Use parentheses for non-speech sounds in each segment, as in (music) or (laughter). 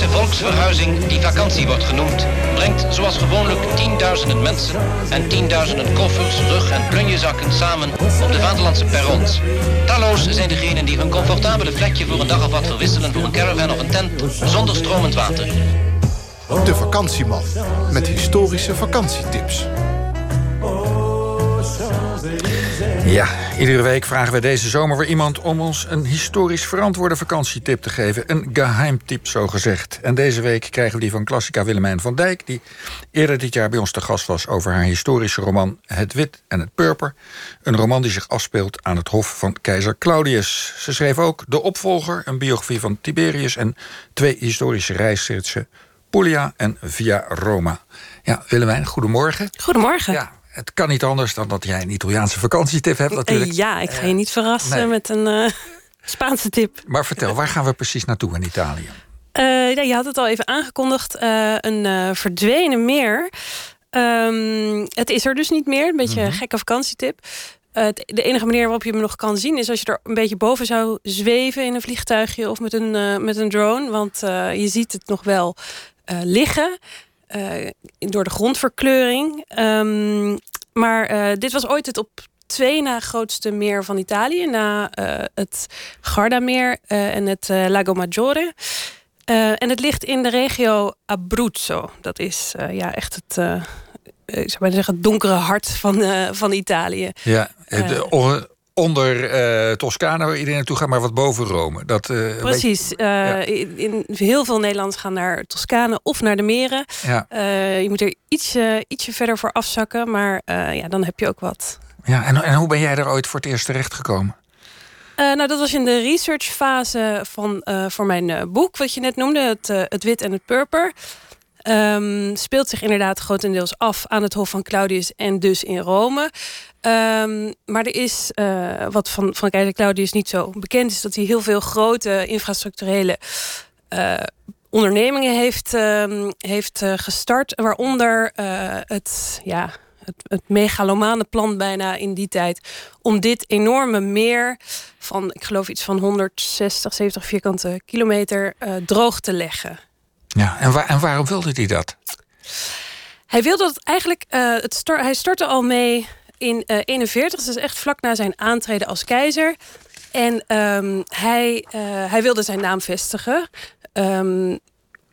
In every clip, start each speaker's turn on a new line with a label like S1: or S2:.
S1: jaarlijkse volksverhuizing die vakantie wordt genoemd, brengt zoals gewoonlijk tienduizenden mensen en tienduizenden koffers, rug- en plunjezakken samen op de vaderlandse perrons. Talloos zijn degenen die hun comfortabele vlekje voor een dag of wat verwisselen voor een caravan of een tent zonder stromend water.
S2: De vakantieman met historische vakantietips.
S3: Ja, iedere week vragen we deze zomer weer iemand om ons een historisch verantwoorde vakantietip te geven. Een geheimtip, zo gezegd. En deze week krijgen we die van klassica Willemijn van Dijk, die eerder dit jaar bij ons te gast was over haar historische roman Het Wit en het Purper. Een roman die zich afspeelt aan het hof van keizer Claudius. Ze schreef ook De Opvolger, een biografie van Tiberius en twee historische reisgidsen, Puglia en Via Roma. Ja, Willemijn, goedemorgen.
S4: Goedemorgen.
S3: Ja, het kan niet anders dan dat jij een Italiaanse vakantietip hebt natuurlijk.
S4: Eh, ja, ik ga je niet verrassen
S3: nee.
S4: met een eh, (laughs) Spaanse tip.
S3: Maar vertel, waar gaan we precies naartoe in Italië?
S4: Eh, ja, je had het al even aangekondigd. eh, een eh, verdwenen meer. Ehm, het is er dus niet meer. Een beetje een gekke vakantietip. Eh, de enige manier waarop je hem nog kan zien... is als je er een beetje boven zou zweven in een vliegtuigje... of met een, eh, met een drone. Want eh, je ziet het nog wel eh, liggen. Eh, door de grondverkleuring. Ehm, maar eh, dit was ooit het op twee na grootste meer van Italië. Na eh, het Gardameer en het Lago Maggiore. En het ligt in de regio Abruzzo. Dat is ja, echt het, ik zou bijna zeggen, het donkere hart van, van Italië.
S3: Ja, de- onder eh Toscana waar iedereen naartoe gaat, maar wat boven Rome. Dat, eh,
S4: Precies. eh, in, in heel veel Nederlanders gaan naar Toscane of naar de meren.
S3: Ja,
S4: je moet er ietsje, ietsje verder voor afzakken, maar ja, dan heb je ook wat.
S3: ja. En, en hoe ben jij er ooit voor het eerst terechtgekomen?
S4: Eh, nou, dat was in de researchfase van, voor mijn boek, wat je net noemde, het, het Wit en het Purper. Ehm, speelt zich inderdaad grotendeels af aan het Hof van Claudius en dus in Rome. Ehm, maar er is eh, wat van, van keizer Claudius niet zo bekend is, dat hij heel veel grote infrastructurele eh, ondernemingen heeft, ehm, heeft eh, gestart. Waaronder het, ja, het, het megalomane plan bijna in die tijd om dit enorme meer van, ik geloof iets van 160, 70 vierkante kilometer droog te leggen.
S3: Ja, en, waar, en waarom wilde hij dat?
S4: Hij wilde dat eigenlijk, eh, het start, hij startte al mee in eh 41, dus echt vlak na zijn aantreden als keizer. En ehm, hij, eh, hij wilde zijn naam vestigen. Ehm,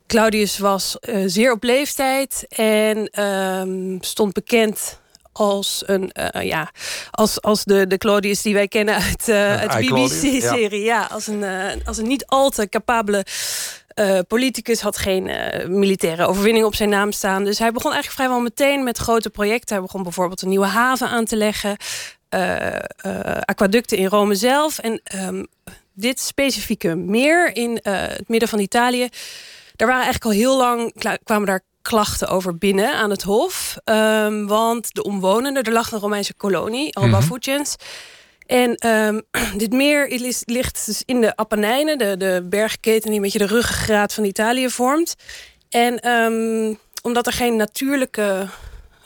S4: Claudius was eh, zeer op leeftijd en ehm, stond bekend als, een, eh, ja, als, als de, de Claudius die wij kennen uit, eh uit de BBC-serie. Ja. als, een, eh, als een niet al te capabele eh, politicus. Had geen eh, militaire overwinning op zijn naam staan. Dus hij begon eigenlijk vrijwel meteen met grote projecten. Hij begon bijvoorbeeld een nieuwe haven aan te leggen. eh, aquaducten in Rome zelf. En ehm, dit specifieke meer in het midden van Italië... daar waren eigenlijk al heel lang... kwamen daar klachten over binnen aan het hof. Ehm, want de omwonenden... er lag een Romeinse kolonie, Alba
S3: Mhm.
S4: Fucens... En ehm, (clears throat) dit meer ligt dus in de Appenijnen, de, de bergketen die een beetje de ruggengraat van Italië vormt. En ehm, omdat er geen natuurlijke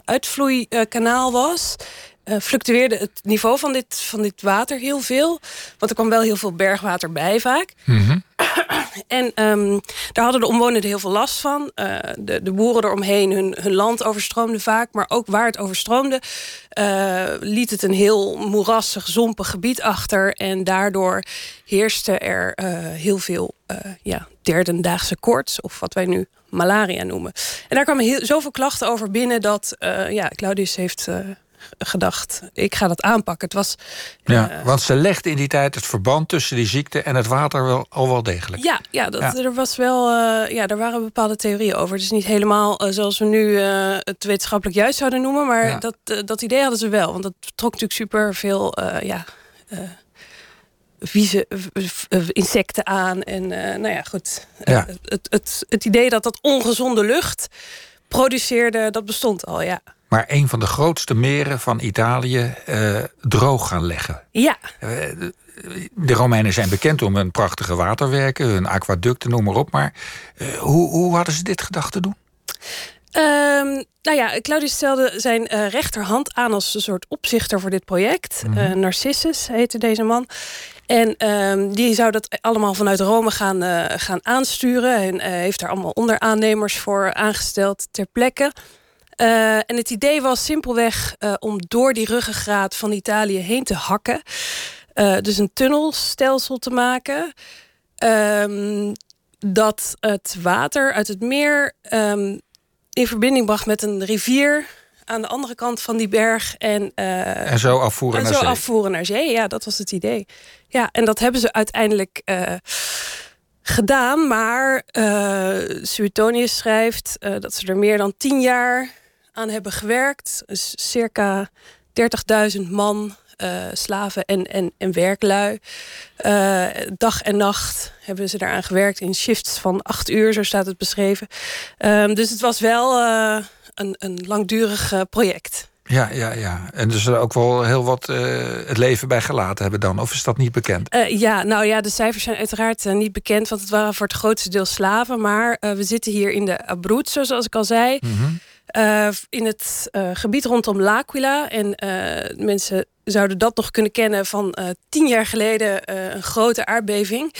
S4: uitvloeikanaal was, eh, fluctueerde het niveau van dit, van dit water heel veel. Want er kwam wel heel veel bergwater bij vaak.
S3: Mhm. (clears throat)
S4: En ehm, daar hadden de omwonenden heel veel last van. Eh, de, de boeren eromheen, hun, hun land overstroomde vaak. Maar ook waar het overstroomde, eh, liet het een heel moerassig, zompig gebied achter. En daardoor heerste er eh, heel veel ja, derdendaagse koorts. Of wat wij nu malaria noemen. En daar kwamen heel, zoveel klachten over binnen... dat ja, Claudius heeft gedacht, ik ga dat aanpakken. Het was...
S3: Ja,
S4: eh,
S3: want ze legde in die tijd het verband tussen die ziekte en het water wel, al wel degelijk.
S4: Ja, ja, dat,
S3: Ja.
S4: er was wel, eh, ja, er waren bepaalde theorieën over. Het is niet helemaal eh, zoals we nu het wetenschappelijk juist zouden noemen, maar
S3: Ja.
S4: dat, dat idee hadden ze wel. Want dat trok natuurlijk super veel ja, vieze insecten aan. En nou ja, goed.
S3: Ja.
S4: Het, het, het idee dat dat ongezonde lucht produceerde, dat bestond al, ja.
S3: Maar een van de grootste meren van Italië eh, droog gaan leggen.
S4: Ja,
S3: Eh, de Romeinen zijn bekend om hun prachtige waterwerken, hun aquaducten, noem maar op. Maar eh, hoe, hoe hadden ze dit gedacht te doen?
S4: Ehm, nou ja, Claudius stelde zijn rechterhand aan als een soort opzichter voor dit project.
S3: Mhm.
S4: Narcissus heette deze man. En ehm, die zou dat allemaal vanuit Rome gaan, gaan aansturen. En heeft daar allemaal onderaannemers voor aangesteld ter plekke. En het idee was simpelweg om door die ruggengraat van Italië heen te hakken. dus een tunnelstelsel te maken. Ehm, dat het water uit het meer um, in verbinding bracht met een rivier aan de andere kant van die berg. En, uh,
S3: en zo afvoeren
S4: en
S3: naar
S4: zo
S3: zee.
S4: afvoeren naar zee, ja, dat was het idee. Ja, en dat hebben ze uiteindelijk uh, gedaan. Maar uh, Suetonius schrijft dat ze er meer dan tien jaar aan hebben gewerkt. Dus circa 30.000 man uh, slaven en, en, en werklui. Uh, dag en nacht hebben ze daaraan gewerkt in shifts van acht uur, zo staat het beschreven. Um, dus het was wel uh, een, een langdurig project.
S3: Ja, ja, ja. En dus er ook wel heel wat het leven bij gelaten hebben dan, of is dat niet bekend?
S4: ja, nou ja, de cijfers zijn uiteraard niet bekend, want het waren voor het grootste deel slaven. Maar we zitten hier in de Abruzzo, zoals ik al zei.
S3: Mm -hmm.
S4: Uh, in het uh, gebied rondom L'Aquila. En uh, mensen zouden dat nog kunnen kennen van tien jaar geleden een grote aardbeving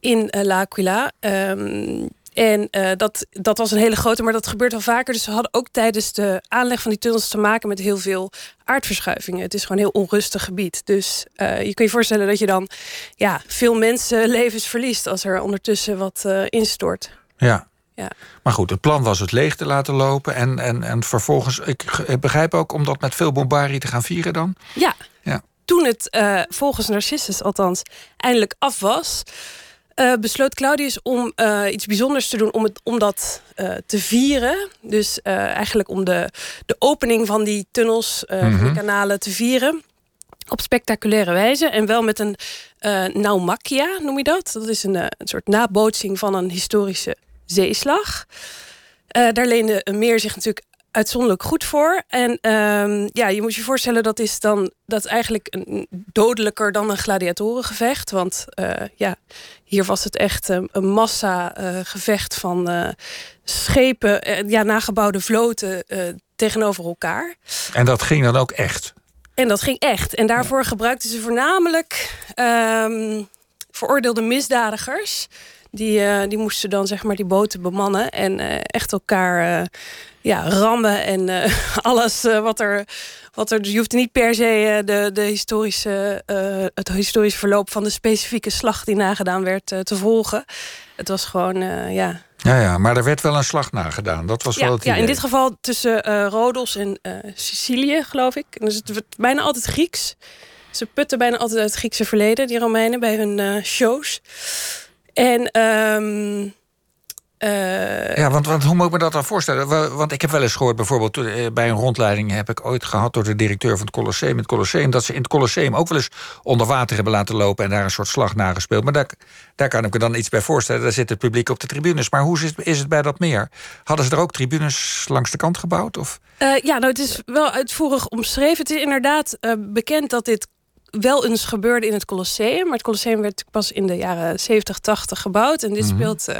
S4: in L'Aquila. Um, en dat, dat was een hele grote, maar dat gebeurt al vaker. Dus ze hadden ook tijdens de aanleg van die tunnels te maken met heel veel aardverschuivingen. Het is gewoon een heel onrustig gebied. Dus je kunt je voorstellen dat je dan ja, veel mensenlevens verliest als er ondertussen wat instort.
S3: Ja,
S4: ja.
S3: Maar goed, het plan was het leeg te laten lopen. En, en, en vervolgens, ik begrijp ook om dat met veel bombarie te gaan vieren dan?
S4: Ja.
S3: ja.
S4: Toen het uh, volgens Narcissus althans eindelijk af was... Uh, besloot Claudius om uh, iets bijzonders te doen om, het, om dat te vieren. Dus eigenlijk om de, de opening van die tunnels, mm -hmm. van de kanalen te vieren. Op spectaculaire wijze. En wel met een naumachia, noem je dat? Dat is een, een soort nabootsing van een historische zeeslag. Uh, daar leende een meer zich natuurlijk uitzonderlijk goed voor. En um, ja, je moet je voorstellen dat is dan dat is eigenlijk een, dodelijker dan een gladiatorengevecht. Want uh, ja, hier was het echt een, een massa uh, gevecht van schepen, ja, nagebouwde vloten tegenover elkaar.
S3: En dat ging dan ook echt?
S4: En dat ging echt. En daarvoor gebruikten ze voornamelijk um, veroordeelde misdadigers. Die, uh, die moesten dan zeg maar die boten bemannen en uh, echt elkaar uh, ja, rammen en (laughs) alles wat er. Wat er, dus je hoeft niet per se de, de historische, het historische verloop van de specifieke slag die nagedaan werd te volgen. Het was gewoon, ja.
S3: Ja, ja, maar er werd wel een slag nagedaan. Dat was
S4: ja,
S3: wel het
S4: Ja,
S3: idee.
S4: in dit geval tussen Rodos en Sicilië, geloof ik. En dus het werd bijna altijd Grieks. Ze putten bijna altijd uit het Griekse verleden, die Romeinen, bij hun shows. En um, uh,
S3: ja, want, want hoe moet ik me dat dan voorstellen? Want ik heb wel eens gehoord, bijvoorbeeld uh, bij een rondleiding heb ik ooit gehad door de directeur van het Colosseum, het Colosseum, dat ze in het Colosseum ook wel eens onder water hebben laten lopen en daar een soort slag nagespeeld. Maar daar, daar kan ik me dan iets bij voorstellen. Daar zit het publiek op de tribunes. Maar hoe is het, is het bij dat meer? Hadden ze er ook tribunes langs de kant gebouwd? Of?
S4: Uh, ja, nou, het is wel uitvoerig omschreven. Het is inderdaad bekend dat dit wel eens gebeurde in het Colosseum. Maar het Colosseum werd pas in de jaren 70, 80 gebouwd. En dit
S3: Mhm.
S4: speelt uh,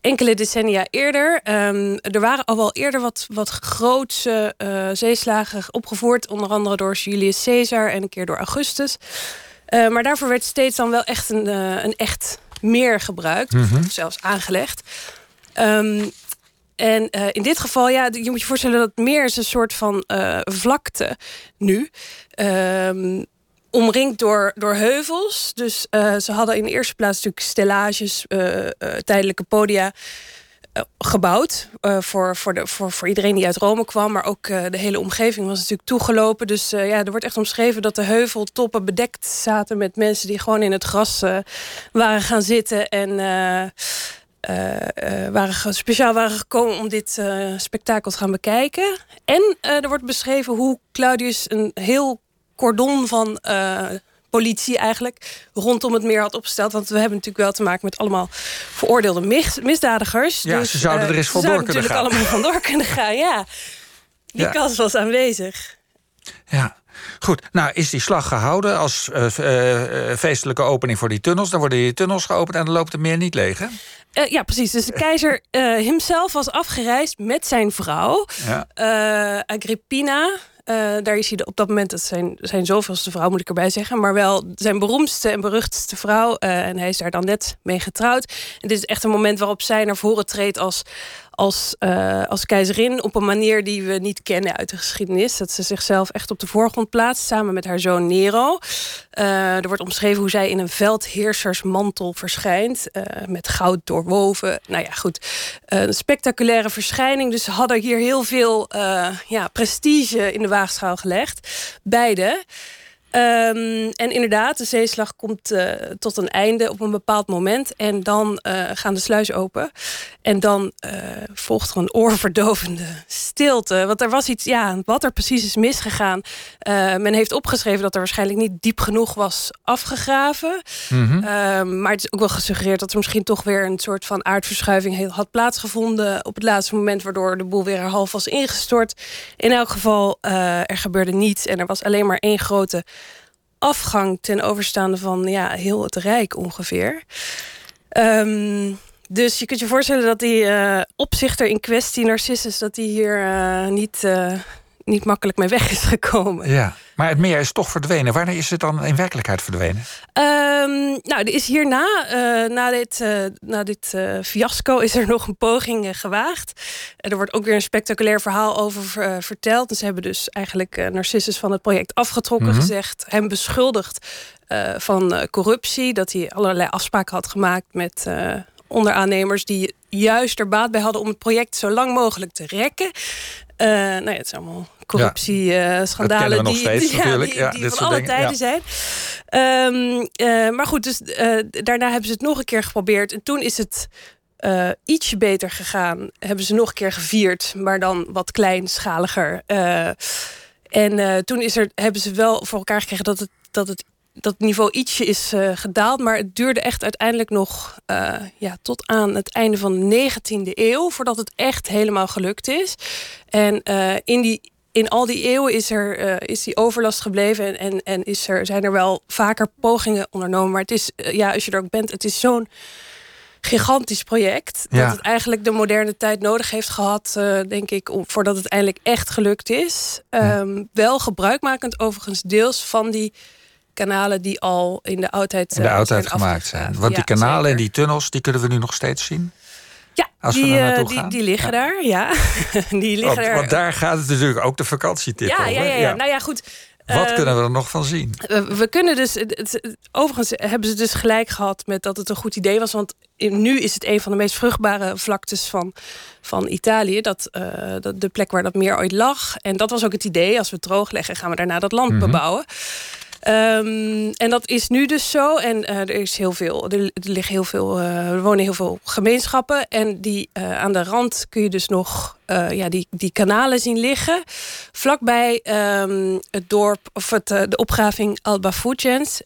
S4: enkele decennia eerder. Um, er waren al wel eerder wat, wat grootse uh, zeeslagen opgevoerd. Onder andere door Julius Caesar en een keer door Augustus. Uh, maar daarvoor werd steeds dan wel echt een, een echt meer gebruikt.
S3: Mhm.
S4: Of zelfs aangelegd. Um, en uh, in dit geval, ja, je moet je voorstellen dat meer is een soort van uh, vlakte nu. Um, omringd door, door heuvels. Dus uh, ze hadden in de eerste plaats natuurlijk stellages, tijdelijke podia gebouwd. voor, voor, de, voor, voor iedereen die uit Rome kwam. Maar ook de hele omgeving was natuurlijk toegelopen. Dus ja, er wordt echt omschreven dat de heuveltoppen bedekt zaten met mensen die gewoon in het gras waren gaan zitten. En uh, waren speciaal waren gekomen om dit uh, spektakel te gaan bekijken. En er wordt beschreven hoe Claudius een heel cordon van politie eigenlijk rondom het meer had opgesteld. Want we hebben natuurlijk wel te maken met allemaal veroordeelde mis misdadigers.
S3: Ja,
S4: dus,
S3: ze zouden er eens vandoor kunnen
S4: natuurlijk
S3: gaan.
S4: allemaal vandoor kunnen gaan, ja. Die
S3: Ja.
S4: kans was aanwezig.
S3: Ja, goed. Nou, is die slag gehouden als uh, uh, feestelijke opening voor die tunnels? Dan worden die tunnels geopend en dan loopt het meer niet leeg, hè?
S4: Uh, ja, precies. Dus de (laughs) keizer hemzelf was afgereisd met zijn vrouw,
S3: Ja.
S4: Agrippina. daar is hij op dat moment, dat zijn, zijn zoveelste vrouw, moet ik erbij zeggen. Maar wel zijn beroemdste en beruchtste vrouw. en hij is daar dan net mee getrouwd. En dit is echt een moment waarop zij naar voren treedt als, als, uh, als keizerin op een manier die we niet kennen uit de geschiedenis. Dat ze zichzelf echt op de voorgrond plaatst samen met haar zoon Nero. Uh, er wordt omschreven hoe zij in een veldheersersmantel verschijnt, uh, met goud doorwoven. Nou ja, goed. een spectaculaire verschijning. Dus ze hadden hier heel veel ja, prestige in de waagschaal gelegd. Beide. Um, en inderdaad, de zeeslag komt uh, tot een einde op een bepaald moment. En dan uh, gaan de sluizen open. En dan uh, volgt er een oorverdovende stilte. Want er was iets, ja, wat er precies is misgegaan. men heeft opgeschreven dat er waarschijnlijk niet diep genoeg was afgegraven. Mm -hmm. maar het is ook wel gesuggereerd dat er misschien toch weer een soort van aardverschuiving had plaatsgevonden. op het laatste moment, waardoor de boel weer half was ingestort. In elk geval, er gebeurde niets. En er was alleen maar één grote afgang ten overstaande van ja, heel het Rijk ongeveer. Um, dus je kunt je voorstellen dat die uh, opzichter in kwestie, Narcissus, dat die hier uh, niet, uh, niet makkelijk mee weg is gekomen.
S3: Ja, maar het meer is toch verdwenen. Wanneer is het dan in werkelijkheid verdwenen?
S4: Um, nou, er is hierna, uh, na dit, uh, na dit uh, fiasco, is er nog een poging gewaagd. En er wordt ook weer een spectaculair verhaal over verteld. En ze hebben dus eigenlijk Narcissus van het project afgetrokken, mm -hmm. gezegd, hem beschuldigd van corruptie. Dat hij allerlei afspraken had gemaakt met onderaannemers die juist er baat bij hadden om het project zo lang mogelijk te rekken. Uh, nou ja, het zijn allemaal corruptieschandalen
S3: ja, die, steeds,
S4: die, ja, die, ja, die van alle dingen. tijden zijn. Um, uh, maar goed, dus daarna hebben ze het nog een keer geprobeerd. En toen is het uh, ietsje beter gegaan. Hebben ze nog een keer gevierd, maar dan wat kleinschaliger. en toen is er, hebben ze wel voor elkaar gekregen dat het, dat het dat niveau ietsje is uh, gedaald. Maar het duurde echt uiteindelijk nog uh, ja, tot aan het einde van de 19e eeuw... voordat het echt helemaal gelukt is. En uh, in, die, in al die eeuwen is, er, is die overlast gebleven... en, en, en is er, zijn er wel vaker pogingen ondernomen. Maar het is, ja, als je er ook bent, het is zo'n gigantisch project. Ja. Dat het eigenlijk de moderne tijd nodig heeft gehad, uh, denk ik, om, voordat het eindelijk echt gelukt is. Ja. Um, wel gebruikmakend overigens deels van die kanalen die al in de oudheid,
S3: in de oudheid gemaakt zijn. Want ja, die kanalen zeker. en die tunnels, die kunnen we nu nog steeds zien.
S4: Ja, Als die, we die, die, liggen ja. daar. Ja. (laughs) die liggen
S3: want,
S4: daar.
S3: want daar gaat het natuurlijk ook de vakantietip
S4: ja. Ja, ja, ja. Nou ja, goed.
S3: Wat uh, kunnen we er nog van zien?
S4: We, we kunnen dus. Het, overigens hebben ze dus gelijk gehad met dat het een goed idee was. Want in, nu is het een van de meest vruchtbare vlaktes van, van Italië. Dat, uh, dat, de plek waar dat meer ooit lag. En dat was ook het idee. Als we het droog leggen, gaan we daarna dat land mm -hmm. bebouwen. Um, en dat is nu dus zo. En uh, er is heel veel. Er, liggen heel veel. Uh, er wonen heel veel gemeenschappen. En die uh, aan de rand kun je dus nog ja, die, die kanalen zien liggen. Vlakbij um, het dorp of het, de opgraving Alba Fugens.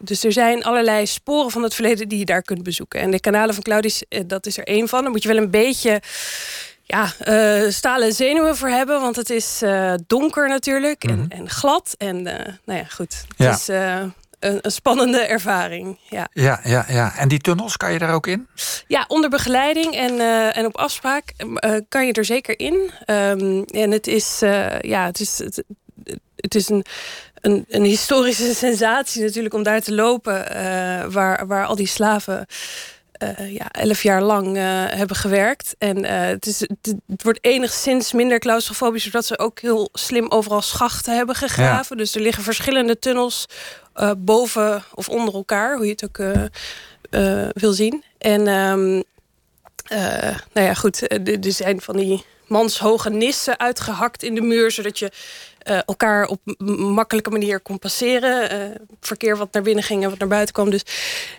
S4: dus er zijn allerlei sporen van het verleden die je daar kunt bezoeken. En de kanalen van Claudius, dat is er één van. Dan moet je wel een beetje ja, uh, stalen zenuwen voor hebben. Want het is uh, donker natuurlijk en, mm -hmm. en glad. En uh, nou ja, goed. Het ja. is een, een, spannende (laughs) ervaring. Ja.
S3: Ja, ja, ja. En die tunnels, kan je daar ook in?
S4: Ja, onder begeleiding en, en op afspraak kan je er zeker in. Um, en het is, ja, het is, het, het is een, een, een, historische (laughs) sensatie natuurlijk om daar te lopen. waar, waar al die slaven uh, ja, elf jaar lang uh, hebben gewerkt. En uh, het, is, het, het, wordt enigszins minder claustrofobisch... doordat ze ook heel slim overal schachten hebben gegraven. Ja. Dus er liggen verschillende tunnels boven of onder elkaar... hoe je het ook wil zien. En um, nou ja, goed, er zijn van die manshoge nissen uitgehakt in de muur... zodat je uh, elkaar op makkelijke manier kon passeren. Uh, verkeer wat naar binnen ging en wat naar buiten kwam. Dus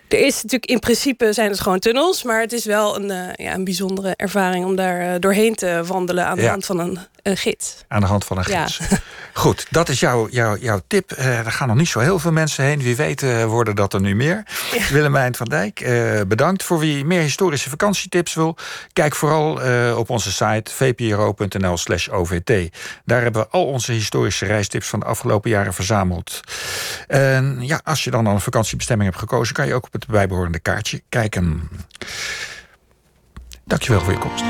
S4: er is natuurlijk in principe zijn het gewoon tunnels. Maar het is wel een, uh, ja, een bijzondere ervaring om daar doorheen te wandelen aan de ja. hand van een, een, gids.
S3: Aan de hand van een gids. Ja. (laughs) Goed, dat is jouw, jouw, jouw tip. er gaan nog niet zo heel veel mensen heen. Wie weet worden dat er nu meer. Ja. Willemijn van Dijk, bedankt. Voor wie meer historische vakantietips wil, kijk vooral op onze site vpro.nl slash OVT. Daar hebben we al onze historische historische reistips van de afgelopen jaren verzameld. En ja, als je dan al een vakantiebestemming hebt gekozen, kan je ook op het bijbehorende kaartje kijken. Dankjewel voor je komst.